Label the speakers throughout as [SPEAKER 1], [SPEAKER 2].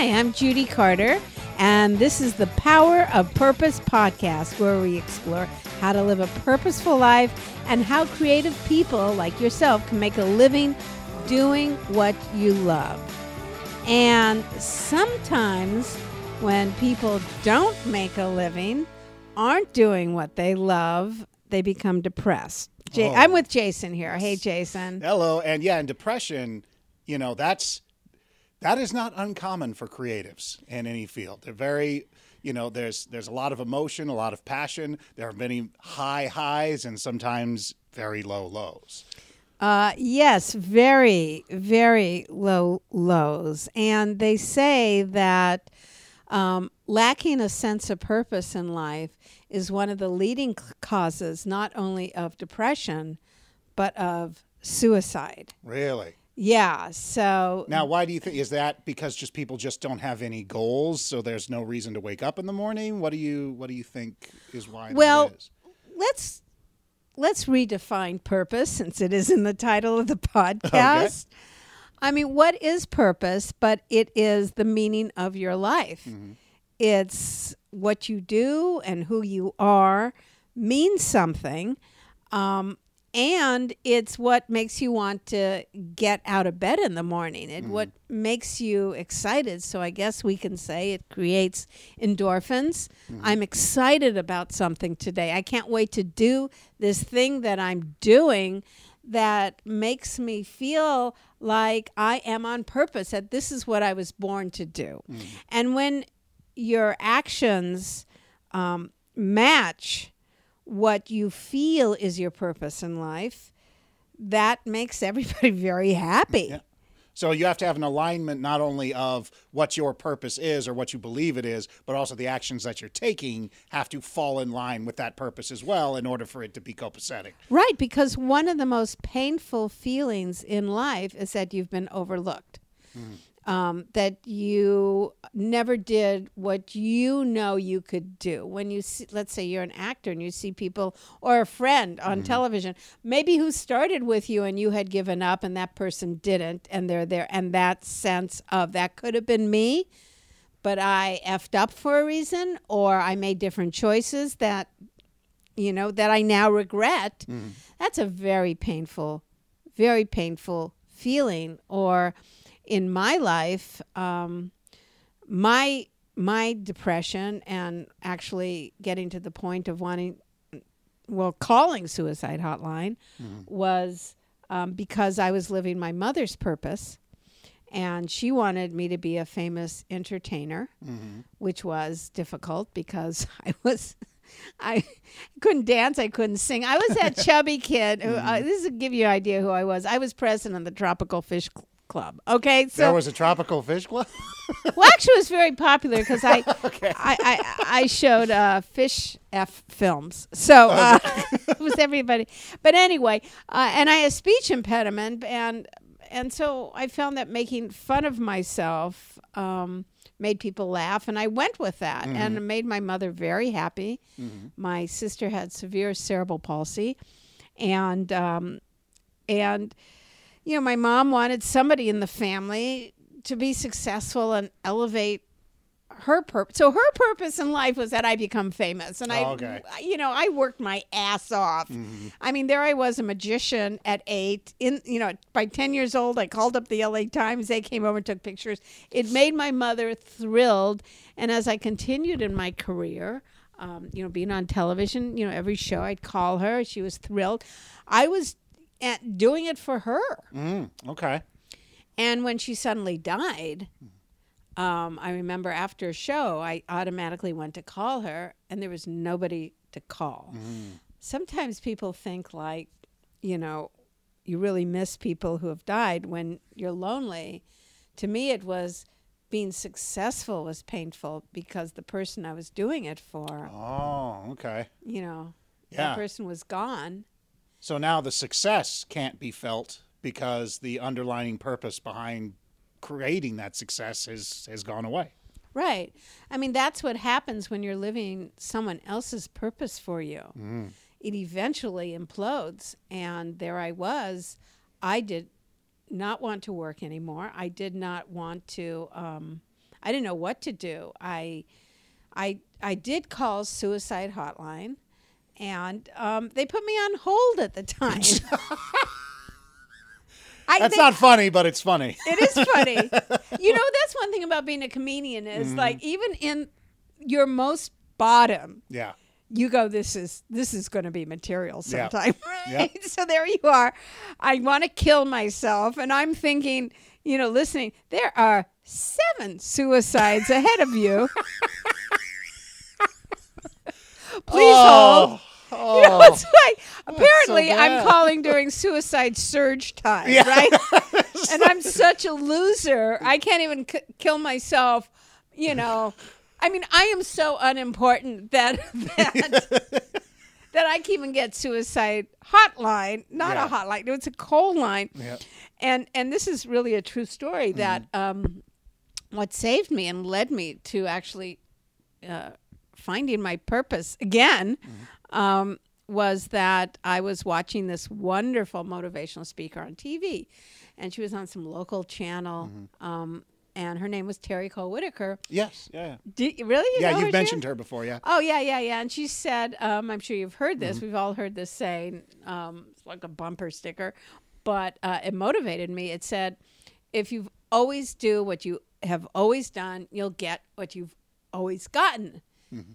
[SPEAKER 1] Hi, I'm Judy Carter, and this is the Power of Purpose podcast, where we explore how to live a purposeful life and how creative people like yourself can make a living doing what you love. And sometimes when people don't make a living, aren't doing what they love, they become depressed.
[SPEAKER 2] Oh.
[SPEAKER 1] I'm with Jason here. Hey, Jason.
[SPEAKER 2] Hello, and yeah, and depression, you know, that's that is not uncommon for creatives in any field. They're very, you know, there's there's a lot of emotion, a lot of passion. There are many high highs and sometimes very low lows.
[SPEAKER 1] Uh, yes, very, very low lows. And they say that um, lacking a sense of purpose in life is one of the leading causes not only of depression, but of suicide.
[SPEAKER 2] Really.
[SPEAKER 1] Yeah. So
[SPEAKER 2] Now, why do you think is that because just people just don't have any goals, so there's no reason to wake up in the morning? What do you what do you think is why
[SPEAKER 1] Well,
[SPEAKER 2] that is?
[SPEAKER 1] let's let's redefine purpose since it is in the title of the podcast. I mean, what is purpose? But it is the meaning of your life. It's what you do and who you are means something. Um, and it's what makes you want to get out of bed in the morning. It mm. what makes you excited. So I guess we can say it creates endorphins. Mm. I'm excited about something today. I can't wait to do this thing that I'm doing that makes me feel like I am on purpose, that this is what I was born to do. Mm. And when your actions um, match what you feel is your purpose in life, that makes everybody very happy.
[SPEAKER 2] Yeah. So you have to have an alignment not only of what your purpose is or what you believe it is, but also the actions that you're taking have to fall in line with that purpose as well in order for it to be copacetic.
[SPEAKER 1] Right, because one of the most painful feelings in life is that you've been overlooked. Mm-hmm. Um, that you never did what you know you could do. When you see, let's say you're an actor and you see people or a friend on television, maybe who started with you and you had given up and that person didn't, and they're there, and that sense of that could have been me, but I effed up for a reason, or I made different choices that you know, that I now regret, that's a very painful, very painful feeling. Or in my life, um, my my depression and actually getting to the point of wanting, well, calling suicide hotline was um, because I was living my mother's purpose. And she wanted me to be a famous entertainer, which was difficult because I was I couldn't dance. I couldn't sing. I was that chubby kid. Who, uh, this will give you an idea who I was. I was president of the Tropical Fish Club. Okay, so there
[SPEAKER 2] was a tropical fish club.
[SPEAKER 1] well, actually, it was very popular because I, I, I, I showed uh, fish f films. So uh, it was everybody. But anyway, uh, and I had a speech impediment, and and so I found that making fun of myself um, made people laugh, and I went with that, and it made my mother very happy. My sister had severe cerebral palsy, and um, and you know, my mom wanted somebody in the family to be successful and elevate her purpose. So her purpose in life was that I become famous, and I,
[SPEAKER 2] okay.
[SPEAKER 1] you know, I worked my ass off. I mean, there I was, a magician at eight. In you know, by ten years old, I called up the L.A. Times. They came over and took pictures. It made my mother thrilled, and as I continued in my career. Um, you know, being on television, you know, every show I'd call her. She was thrilled. I was at doing it for her.
[SPEAKER 2] Mm, okay.
[SPEAKER 1] And when she suddenly died, um, I remember after a show, I automatically went to call her, and there was nobody to call. Sometimes people think like, you know, you really miss people who have died when you're lonely. To me, it was being successful was painful because the person I was doing it for,
[SPEAKER 2] Oh, okay.
[SPEAKER 1] you know,
[SPEAKER 2] Yeah.
[SPEAKER 1] that person was gone.
[SPEAKER 2] So now the success can't be felt because the underlying purpose behind creating that success has has gone away.
[SPEAKER 1] Right. I mean, that's what happens when you're living someone else's purpose for you. It eventually implodes. And there I was. I did not want to work anymore. I did not want to. Um, I didn't know what to do. I, I, I did call suicide hotline, and um, they put me on hold at the time. I,
[SPEAKER 2] That's not funny, but it's funny.
[SPEAKER 1] it is funny. you know, that's one thing about being a comedian is
[SPEAKER 2] Mm-hmm.
[SPEAKER 1] like even in your most bottom,
[SPEAKER 2] Yeah.
[SPEAKER 1] you go, this is this is going to be material sometime.
[SPEAKER 2] Yeah.
[SPEAKER 1] Right? So there you are. I want to kill myself, and I'm thinking, you know, listening. There are seven suicides ahead of you. Please hold.
[SPEAKER 2] Oh,
[SPEAKER 1] You know, it's like
[SPEAKER 2] so
[SPEAKER 1] apparently I'm calling during suicide surge time,
[SPEAKER 2] Yeah.
[SPEAKER 1] right? and I'm such a loser. I can't even c- kill myself. You know, I mean, I am so unimportant that that that I can even get suicide hotline, not
[SPEAKER 2] Yeah.
[SPEAKER 1] a hotline. It's a cold line.
[SPEAKER 2] Yeah.
[SPEAKER 1] And and this is really a true story that
[SPEAKER 2] Mm-hmm.
[SPEAKER 1] um, what saved me and led me to actually uh, finding my purpose again
[SPEAKER 2] Mm-hmm.
[SPEAKER 1] Um, was that I was watching this wonderful motivational speaker on TV, and she was on some local channel.
[SPEAKER 2] Mm-hmm.
[SPEAKER 1] Um, and her name was Terry Cole Whittaker.
[SPEAKER 2] Yes. Yeah. yeah.
[SPEAKER 1] Did, really? You
[SPEAKER 2] Yeah,
[SPEAKER 1] know
[SPEAKER 2] you've
[SPEAKER 1] she
[SPEAKER 2] mentioned
[SPEAKER 1] is?
[SPEAKER 2] her before. Yeah.
[SPEAKER 1] Oh yeah, yeah, yeah. And she said, um, I'm sure you've heard this.
[SPEAKER 2] Mm-hmm.
[SPEAKER 1] We've all heard this saying. Um, it's like a bumper sticker, but uh, it motivated me. It said, "If you always do what you have always done, you'll get what you've always gotten."
[SPEAKER 2] Mm-hmm.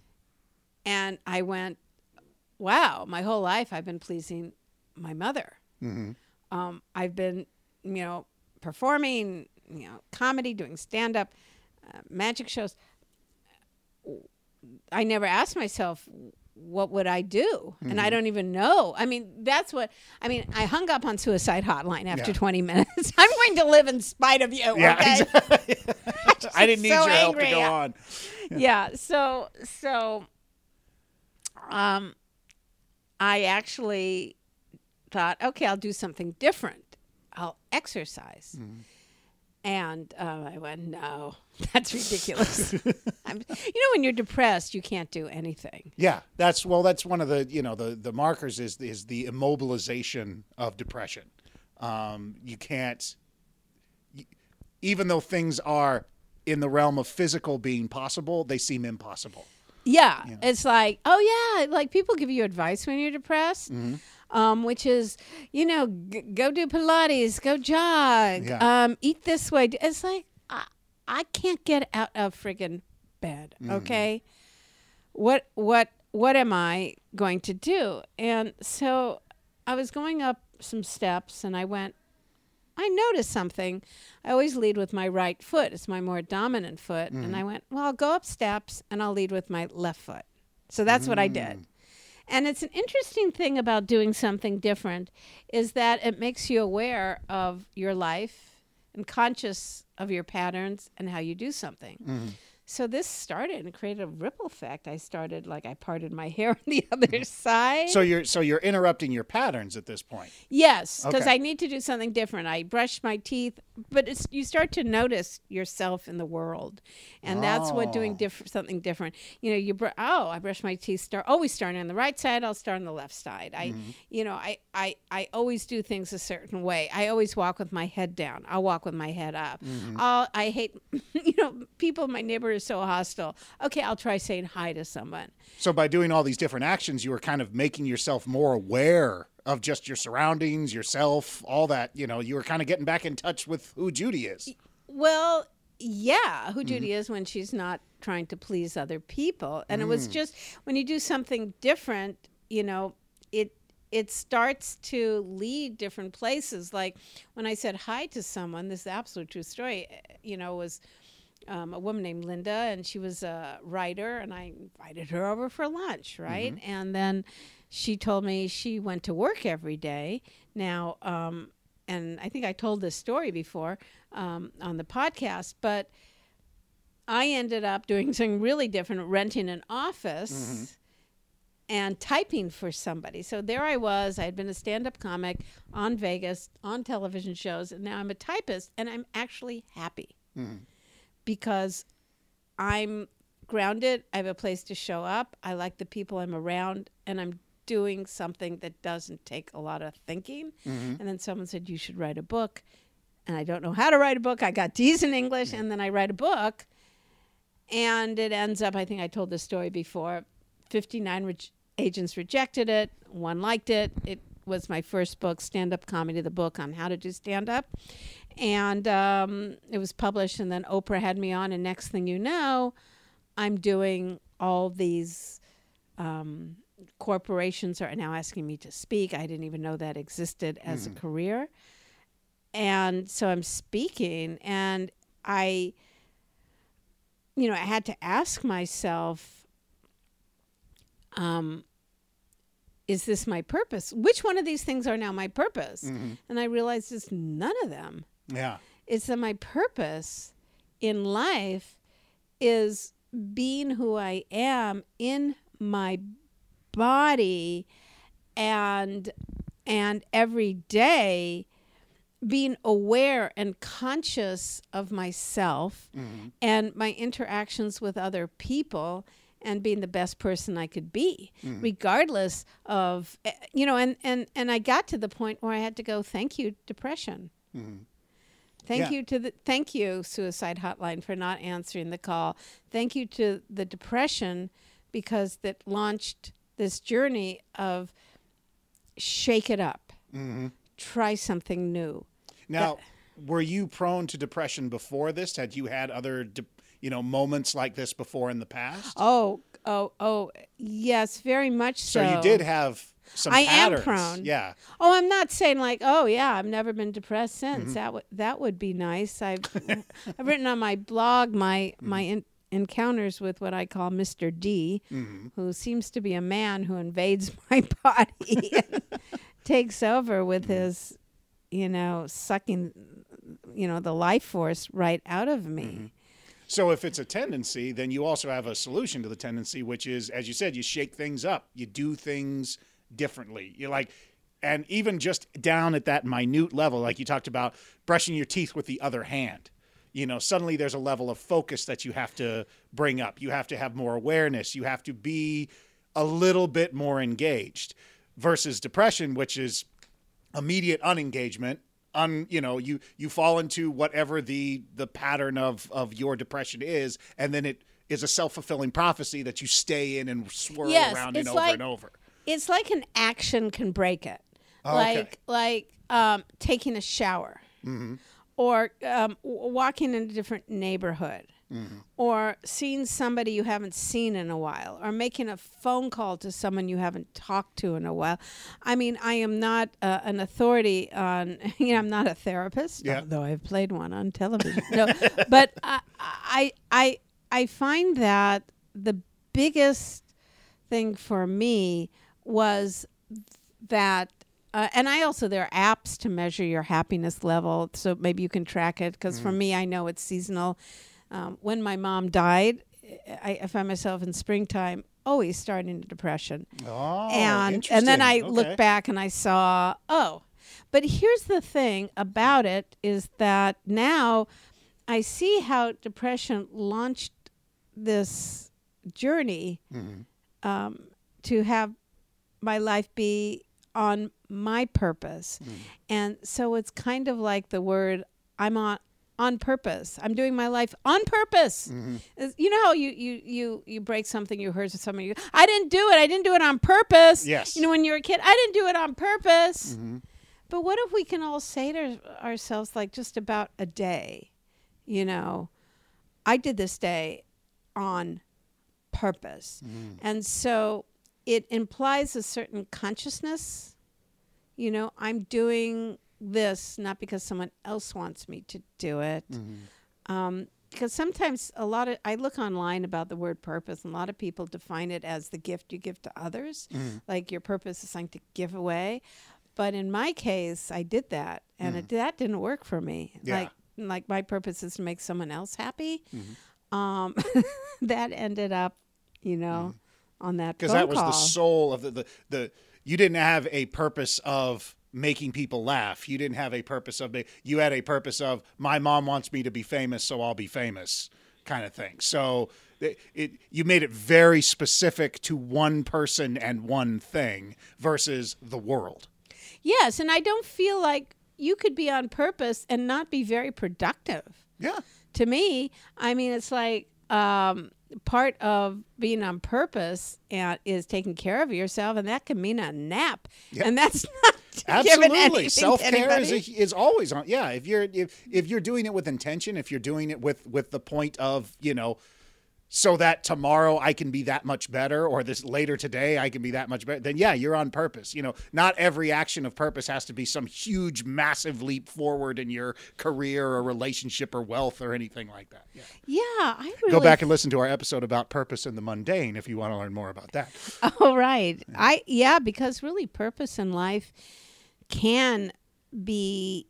[SPEAKER 1] And I went, "Wow! My whole life I've been pleasing my mother.
[SPEAKER 2] Mm-hmm.
[SPEAKER 1] Um, I've been, you know, performing, you know, comedy, doing stand up, uh, magic shows." I never asked myself what would I do, and
[SPEAKER 2] Mm-hmm.
[SPEAKER 1] I don't even know. I mean, that's what I mean. I hung up on suicide hotline after
[SPEAKER 2] Yeah.
[SPEAKER 1] 20 minutes. I'm going to live in spite of you.
[SPEAKER 2] Yeah.
[SPEAKER 1] okay?
[SPEAKER 2] exactly. I didn't need
[SPEAKER 1] so
[SPEAKER 2] your help to go
[SPEAKER 1] yeah.
[SPEAKER 2] on.
[SPEAKER 1] yeah so so um i actually thought okay i'll do something different i'll exercise and um, i went no that's ridiculous I'm, you know when you're depressed you can't do anything
[SPEAKER 2] Yeah, that's well. That's one of the you know the the markers is is the immobilization of depression. Um, you can't, even though things are in the realm of physical being possible, they seem impossible.
[SPEAKER 1] Yeah it's like oh yeah like people give you advice when you're depressed um, which is you know g- go do pilates go jog
[SPEAKER 2] Yeah.
[SPEAKER 1] um, eat this way. It's like I, I can't get out of friggin' bed okay? What what what am i going to do? And so i was going up some steps and i went I noticed something. I always lead with my right foot. It's my more dominant foot. And mm. I went, well, I'll go up steps and I'll lead with my left foot. So that's what I mm. did. And it's an interesting thing about doing something different is that it makes you aware of your life and conscious of your patterns and how you do something. Mm-hmm. So this started and created a ripple effect. I started like I parted my hair on the other side.
[SPEAKER 2] So you're so you're interrupting your patterns at this point.
[SPEAKER 1] Yes, because
[SPEAKER 2] Okay.
[SPEAKER 1] I need to do something different. I brush my teeth, but it's you start to notice yourself in the world, and that's what doing
[SPEAKER 2] Oh.
[SPEAKER 1] diff- something different. You know, you br- oh, I brush my teeth. Start always starting on the right side. I'll start on the left side. I,
[SPEAKER 2] Mm-hmm.
[SPEAKER 1] you know, I, I I always do things a certain way. I always walk with my head down. I'll walk with my head up.
[SPEAKER 2] Mm-hmm.
[SPEAKER 1] I'll, I hate, you know, people. My neighbor is so hostile. Okay, I'll try saying hi to someone.
[SPEAKER 2] So by doing all these different actions, you were kind of making yourself more aware of just your surroundings, yourself, all that. You know, you were kind of getting back in touch with who Judy is.
[SPEAKER 1] Well, yeah, who
[SPEAKER 2] Mm-hmm.
[SPEAKER 1] Judy is when she's not trying to please other people. And it
[SPEAKER 2] Mm.
[SPEAKER 1] was just when you do something different, you know, it it starts to lead different places. Like when I said hi to someone, this is the absolute true story, eh, you know, was um, a woman named Linda, and she was a writer, and I invited her over for lunch, right? And then she told me she went to work every day. Now, um, and I think I told this story before um, on the podcast, but I ended up doing something really different, renting an office and typing for somebody. So there I was. I had been a stand up comic on Vegas, on television shows, and now I'm a typist, and I'm actually happy because I'm grounded. I have a place to show up. I like the people I'm around, and I'm doing something that doesn't take a lot of thinking. Mm-hmm. And then someone said, You should write a book. And I don't know how to write a book. I got D's in English, and then I write a book. and it ends up. I think I told this story before. Fifty nine re- agents rejected it. One liked it. It was my first book, stand up comedy, the book on how to do stand up, and um, it was published. And then Oprah had me on, and next thing you know, I'm doing all these. Um, corporations are now asking me to speak. I didn't even know that existed as a career. And so I'm speaking and I you know, I had to ask myself um is this my purpose? Which one of these things are now my purpose? And I realized it's none of them.
[SPEAKER 2] Yeah.
[SPEAKER 1] It's that my purpose in life is being who I am in my body and and every day being aware and conscious of myself mm-hmm. and my interactions with other people and being the best person I could be mm-hmm. regardless of eh, you know and and and I got to the point where I had to go thank you depression mm-hmm. Thank
[SPEAKER 2] Yeah.
[SPEAKER 1] you to the thank you suicide hotline for not answering the call. Thank you to the depression because that launched this journey of shake it up. Mm-hmm. Try something new.
[SPEAKER 2] Now, were you prone to depression before this? Had you had other, de- you know, moments like this before in the past?
[SPEAKER 1] Oh, oh, oh, yes, very much so.
[SPEAKER 2] so you did have some
[SPEAKER 1] I am prone.
[SPEAKER 2] Yeah.
[SPEAKER 1] Oh, I'm not saying like, oh yeah, I've never been depressed since.
[SPEAKER 2] Mm-hmm.
[SPEAKER 1] That would that would be nice. I've I've written on my blog my
[SPEAKER 2] Mm-hmm.
[SPEAKER 1] my in, encounters with what I call Mr. D,
[SPEAKER 2] Mm-hmm.
[SPEAKER 1] who seems to be a man who invades my body and takes over
[SPEAKER 2] Mm-hmm.
[SPEAKER 1] with his, you know, sucking, you know, the life force right out of me.
[SPEAKER 2] Mm-hmm. So if it's a tendency, then you also have a solution to the tendency, which is, as you said, you shake things up, you do things differently. You like, and even just down at that minute level, like you talked about brushing your teeth with the other hand. You know, suddenly there's a level of focus that you have to bring up. You have to have more awareness. You have to be a little bit more engaged versus depression, which is immediate unengagement un you know you you fall into whatever the the pattern of of your depression is and then it is a self-fulfilling prophecy that you stay in and swirl
[SPEAKER 1] Yes,
[SPEAKER 2] around
[SPEAKER 1] and
[SPEAKER 2] over
[SPEAKER 1] like-
[SPEAKER 2] and over
[SPEAKER 1] It's like an action can break it.
[SPEAKER 2] Oh, okay.
[SPEAKER 1] like like um, taking a shower
[SPEAKER 2] Mm-hmm.
[SPEAKER 1] or um, w- walking in a different neighborhood
[SPEAKER 2] Mm-hmm.
[SPEAKER 1] or seeing somebody you haven't seen in a while or making a phone call to someone you haven't talked to in a while i mean i am not uh, an authority on you know i'm not a therapist
[SPEAKER 2] Yeah.
[SPEAKER 1] although i've played one on television no but I, I i i find that the biggest thing for me was that uh, and I also there are apps to measure your happiness level, so maybe you can track it. Because for me, I know it's seasonal. Um, when my mom died, I, I found myself in springtime always starting into depression,
[SPEAKER 2] oh
[SPEAKER 1] and and then I
[SPEAKER 2] Okay.
[SPEAKER 1] back and I saw oh, but here's the thing about it is that now I see how depression launched this journey
[SPEAKER 2] Mm-hmm.
[SPEAKER 1] um, to have my life be on my purpose.
[SPEAKER 2] Mm.
[SPEAKER 1] And so it's kind of like the word I'm on on purpose. I'm doing my life on purpose.
[SPEAKER 2] Mm-hmm.
[SPEAKER 1] You know how you you you you break something you heard somebody you I didn't do it. I didn't do it on purpose.
[SPEAKER 2] Yes.
[SPEAKER 1] You know when you're a kid, I didn't do it on purpose.
[SPEAKER 2] Mm-hmm.
[SPEAKER 1] But what if we can all say to ourselves like just about a day, you know, I did this day on purpose. And so it implies a certain consciousness. You know, I'm doing this not because someone else wants me to do it. Mm-hmm. Um, because sometimes a lot of I look online about the word purpose, and a lot of people define it as the gift you give to others, mm-hmm. like your purpose is something to give away. But in my case, I did that, and it, mm. that didn't work for me.
[SPEAKER 2] Yeah.
[SPEAKER 1] Like, like my purpose is to make someone else happy. Mm-hmm. Um, that ended up, you know, on that
[SPEAKER 2] because that was
[SPEAKER 1] call.
[SPEAKER 2] the soul of the, the the you didn't have a purpose of making people laugh you didn't have a purpose of you had a purpose of my mom wants me to be famous so i'll be famous kind of thing so it, it you made it very specific to one person and one thing versus the world
[SPEAKER 1] yes, and I don't feel like you could be on purpose and not be very productive.
[SPEAKER 2] yeah
[SPEAKER 1] to me, I mean, it's like um, part of being on purpose and is taking care of yourself, and that can mean a nap,
[SPEAKER 2] Yeah.
[SPEAKER 1] and that's not
[SPEAKER 2] Absolutely, self care is a, is always on. Yeah, if you're if if you're doing it with intention, if you're doing it with with the point of you know, so that tomorrow I can be that much better, or this later today I can be that much better, then yeah, you're on purpose. You know, not every action of purpose has to be some huge, massive leap forward in your career or relationship or wealth or anything like that. Yeah.
[SPEAKER 1] yeah, I really
[SPEAKER 2] Go back and listen to our episode about purpose in the mundane if you want to learn more about that.
[SPEAKER 1] Oh right. I yeah, because really purpose in life can be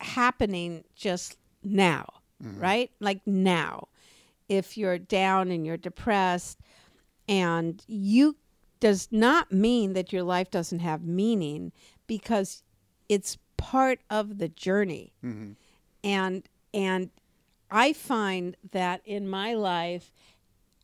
[SPEAKER 1] happening just now, mm-hmm. right? Like now. If you're down and you're depressed and you does not mean that your life doesn't have meaning because it's part of the journey. Mm-hmm. And and I find that in my life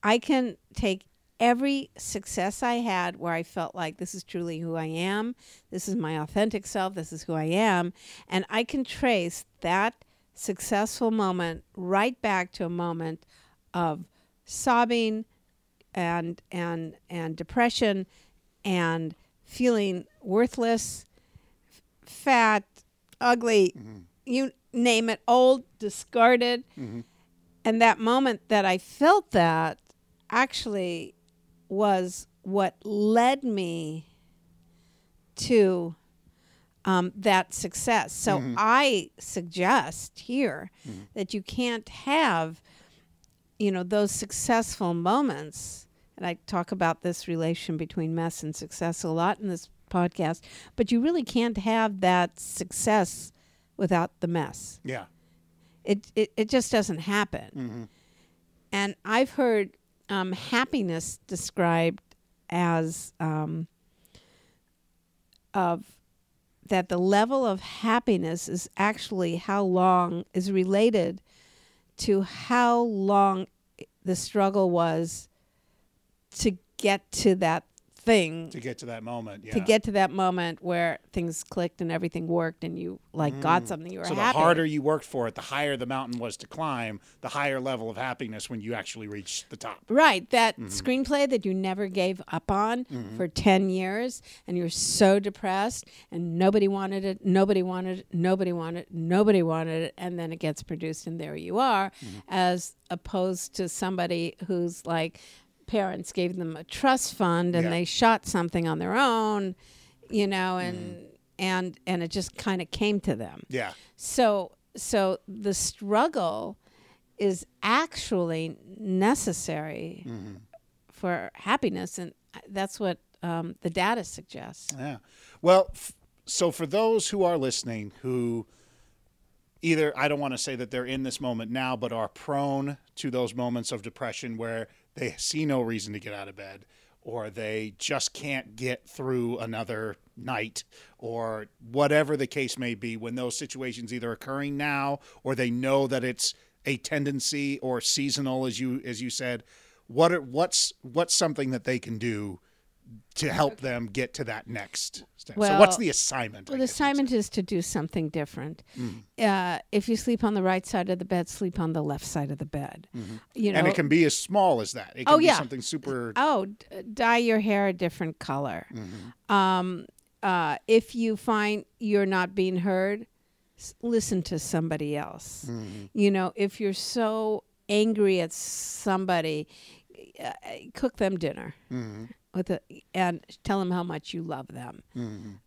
[SPEAKER 1] I can take every success I had where I felt like this is truly who I am, this is my authentic self, this is who I am, and I can trace that successful moment right back to a moment of sobbing and and and depression and feeling worthless, f- fat, ugly, mm-hmm. you name it, old, discarded. Mm-hmm. And that moment that I felt that actually was what led me to um, that success. So mm-hmm. I suggest here that you can't have, you know, those successful moments. And I talk about this relation between mess and success a lot in this podcast, but you really can't have that success without the mess
[SPEAKER 2] Yeah.
[SPEAKER 1] it, it, it just doesn't happen. And I've heard um, happiness described as um, of that the level of happiness is actually how long is related to how long the struggle was to get to that thing
[SPEAKER 2] To get to that moment. Yeah.
[SPEAKER 1] to get to that moment where things clicked and everything worked and you like got something you were
[SPEAKER 2] Mm. So
[SPEAKER 1] happy
[SPEAKER 2] the harder you worked for it, the higher the mountain was to climb, the higher level of happiness when you actually reached the top.
[SPEAKER 1] Right, that
[SPEAKER 2] Mm-hmm.
[SPEAKER 1] screenplay that you never gave up on for 10 years and you're so depressed and nobody wanted it, nobody wanted it, nobody wanted it, nobody wanted it and then it gets produced and there you are
[SPEAKER 2] Mm-hmm.
[SPEAKER 1] as opposed to somebody who's like parents gave them a trust fund and
[SPEAKER 2] Yeah.
[SPEAKER 1] they shot something on their own, you know, and
[SPEAKER 2] Mm-hmm.
[SPEAKER 1] and and it just kind of came to them.
[SPEAKER 2] Yeah.
[SPEAKER 1] So so the struggle is actually necessary
[SPEAKER 2] Mm-hmm.
[SPEAKER 1] for happiness, and that's what um, the data suggests.
[SPEAKER 2] Yeah. Well, f- so for those who are listening who either I don't want to say that they're in this moment now, but are prone to those moments of depression where they see no reason to get out of bed or they just can't get through another night or whatever the case may be when those situations either occurring now or they know that it's a tendency or seasonal as you as you said what what's what's something that they can do to help them get to that next step. so what's the assignment?
[SPEAKER 1] Well, the
[SPEAKER 2] guess you'd say?
[SPEAKER 1] assignment is to do something different.
[SPEAKER 2] Mm.
[SPEAKER 1] Uh, if you sleep on the right side of the bed, sleep on the left side of the bed. You know,
[SPEAKER 2] Mm-hmm. and it can be as small as that. It can
[SPEAKER 1] Oh,
[SPEAKER 2] be
[SPEAKER 1] yeah.
[SPEAKER 2] something super.
[SPEAKER 1] oh, d- dye your hair a different color.
[SPEAKER 2] Mm-hmm.
[SPEAKER 1] Um, uh, if you find you're not being heard, s- listen to somebody else.
[SPEAKER 2] Mm-hmm.
[SPEAKER 1] You know, if you're so angry at somebody, uh, cook them dinner
[SPEAKER 2] Mm-hmm.
[SPEAKER 1] With a, and tell them how much you love them.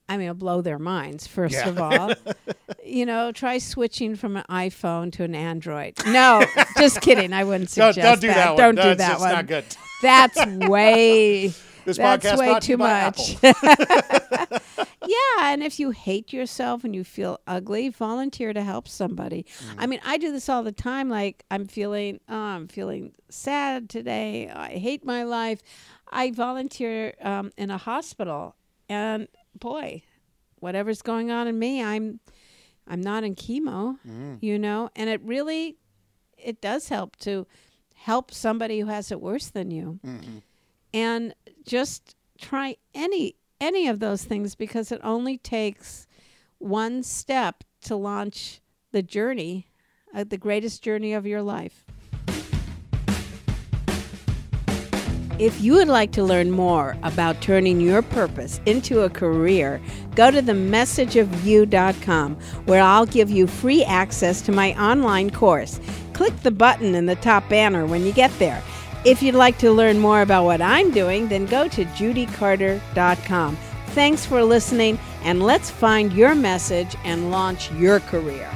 [SPEAKER 1] I mean, it'll blow their minds first
[SPEAKER 2] Yeah.
[SPEAKER 1] of all. you know, try switching from an iPhone to an Android. No, just kidding. I wouldn't
[SPEAKER 2] Don't,
[SPEAKER 1] suggest
[SPEAKER 2] don't do that, one.
[SPEAKER 1] Don't
[SPEAKER 2] No,
[SPEAKER 1] do that one.
[SPEAKER 2] not good.
[SPEAKER 1] That's way.
[SPEAKER 2] This
[SPEAKER 1] That's
[SPEAKER 2] podcast
[SPEAKER 1] way
[SPEAKER 2] brought to you
[SPEAKER 1] too much. Yeah, and if you hate yourself and you feel ugly, volunteer to help somebody. I
[SPEAKER 2] Mm.
[SPEAKER 1] mean, I do this all the time. Like I'm feeling, oh, I'm feeling sad today. I hate my life. I volunteer um, in a hospital, and boy, whatever's going on in me, I'm, I'm not in chemo.
[SPEAKER 2] Mm.
[SPEAKER 1] You know, and it really, it does help to help somebody who has it worse than you
[SPEAKER 2] Mm-hmm.
[SPEAKER 1] and just try any any of those things because it only takes one step to launch the journey uh, the greatest journey of your life If you would like to learn more about turning your purpose into a career, go to themessageofyou.com where I'll give you free access to my online course. Click the button in the top banner when you get there. If you'd like to learn more about what I'm doing, then go to judycarter.com. Thanks for listening, and let's find your message and launch your career.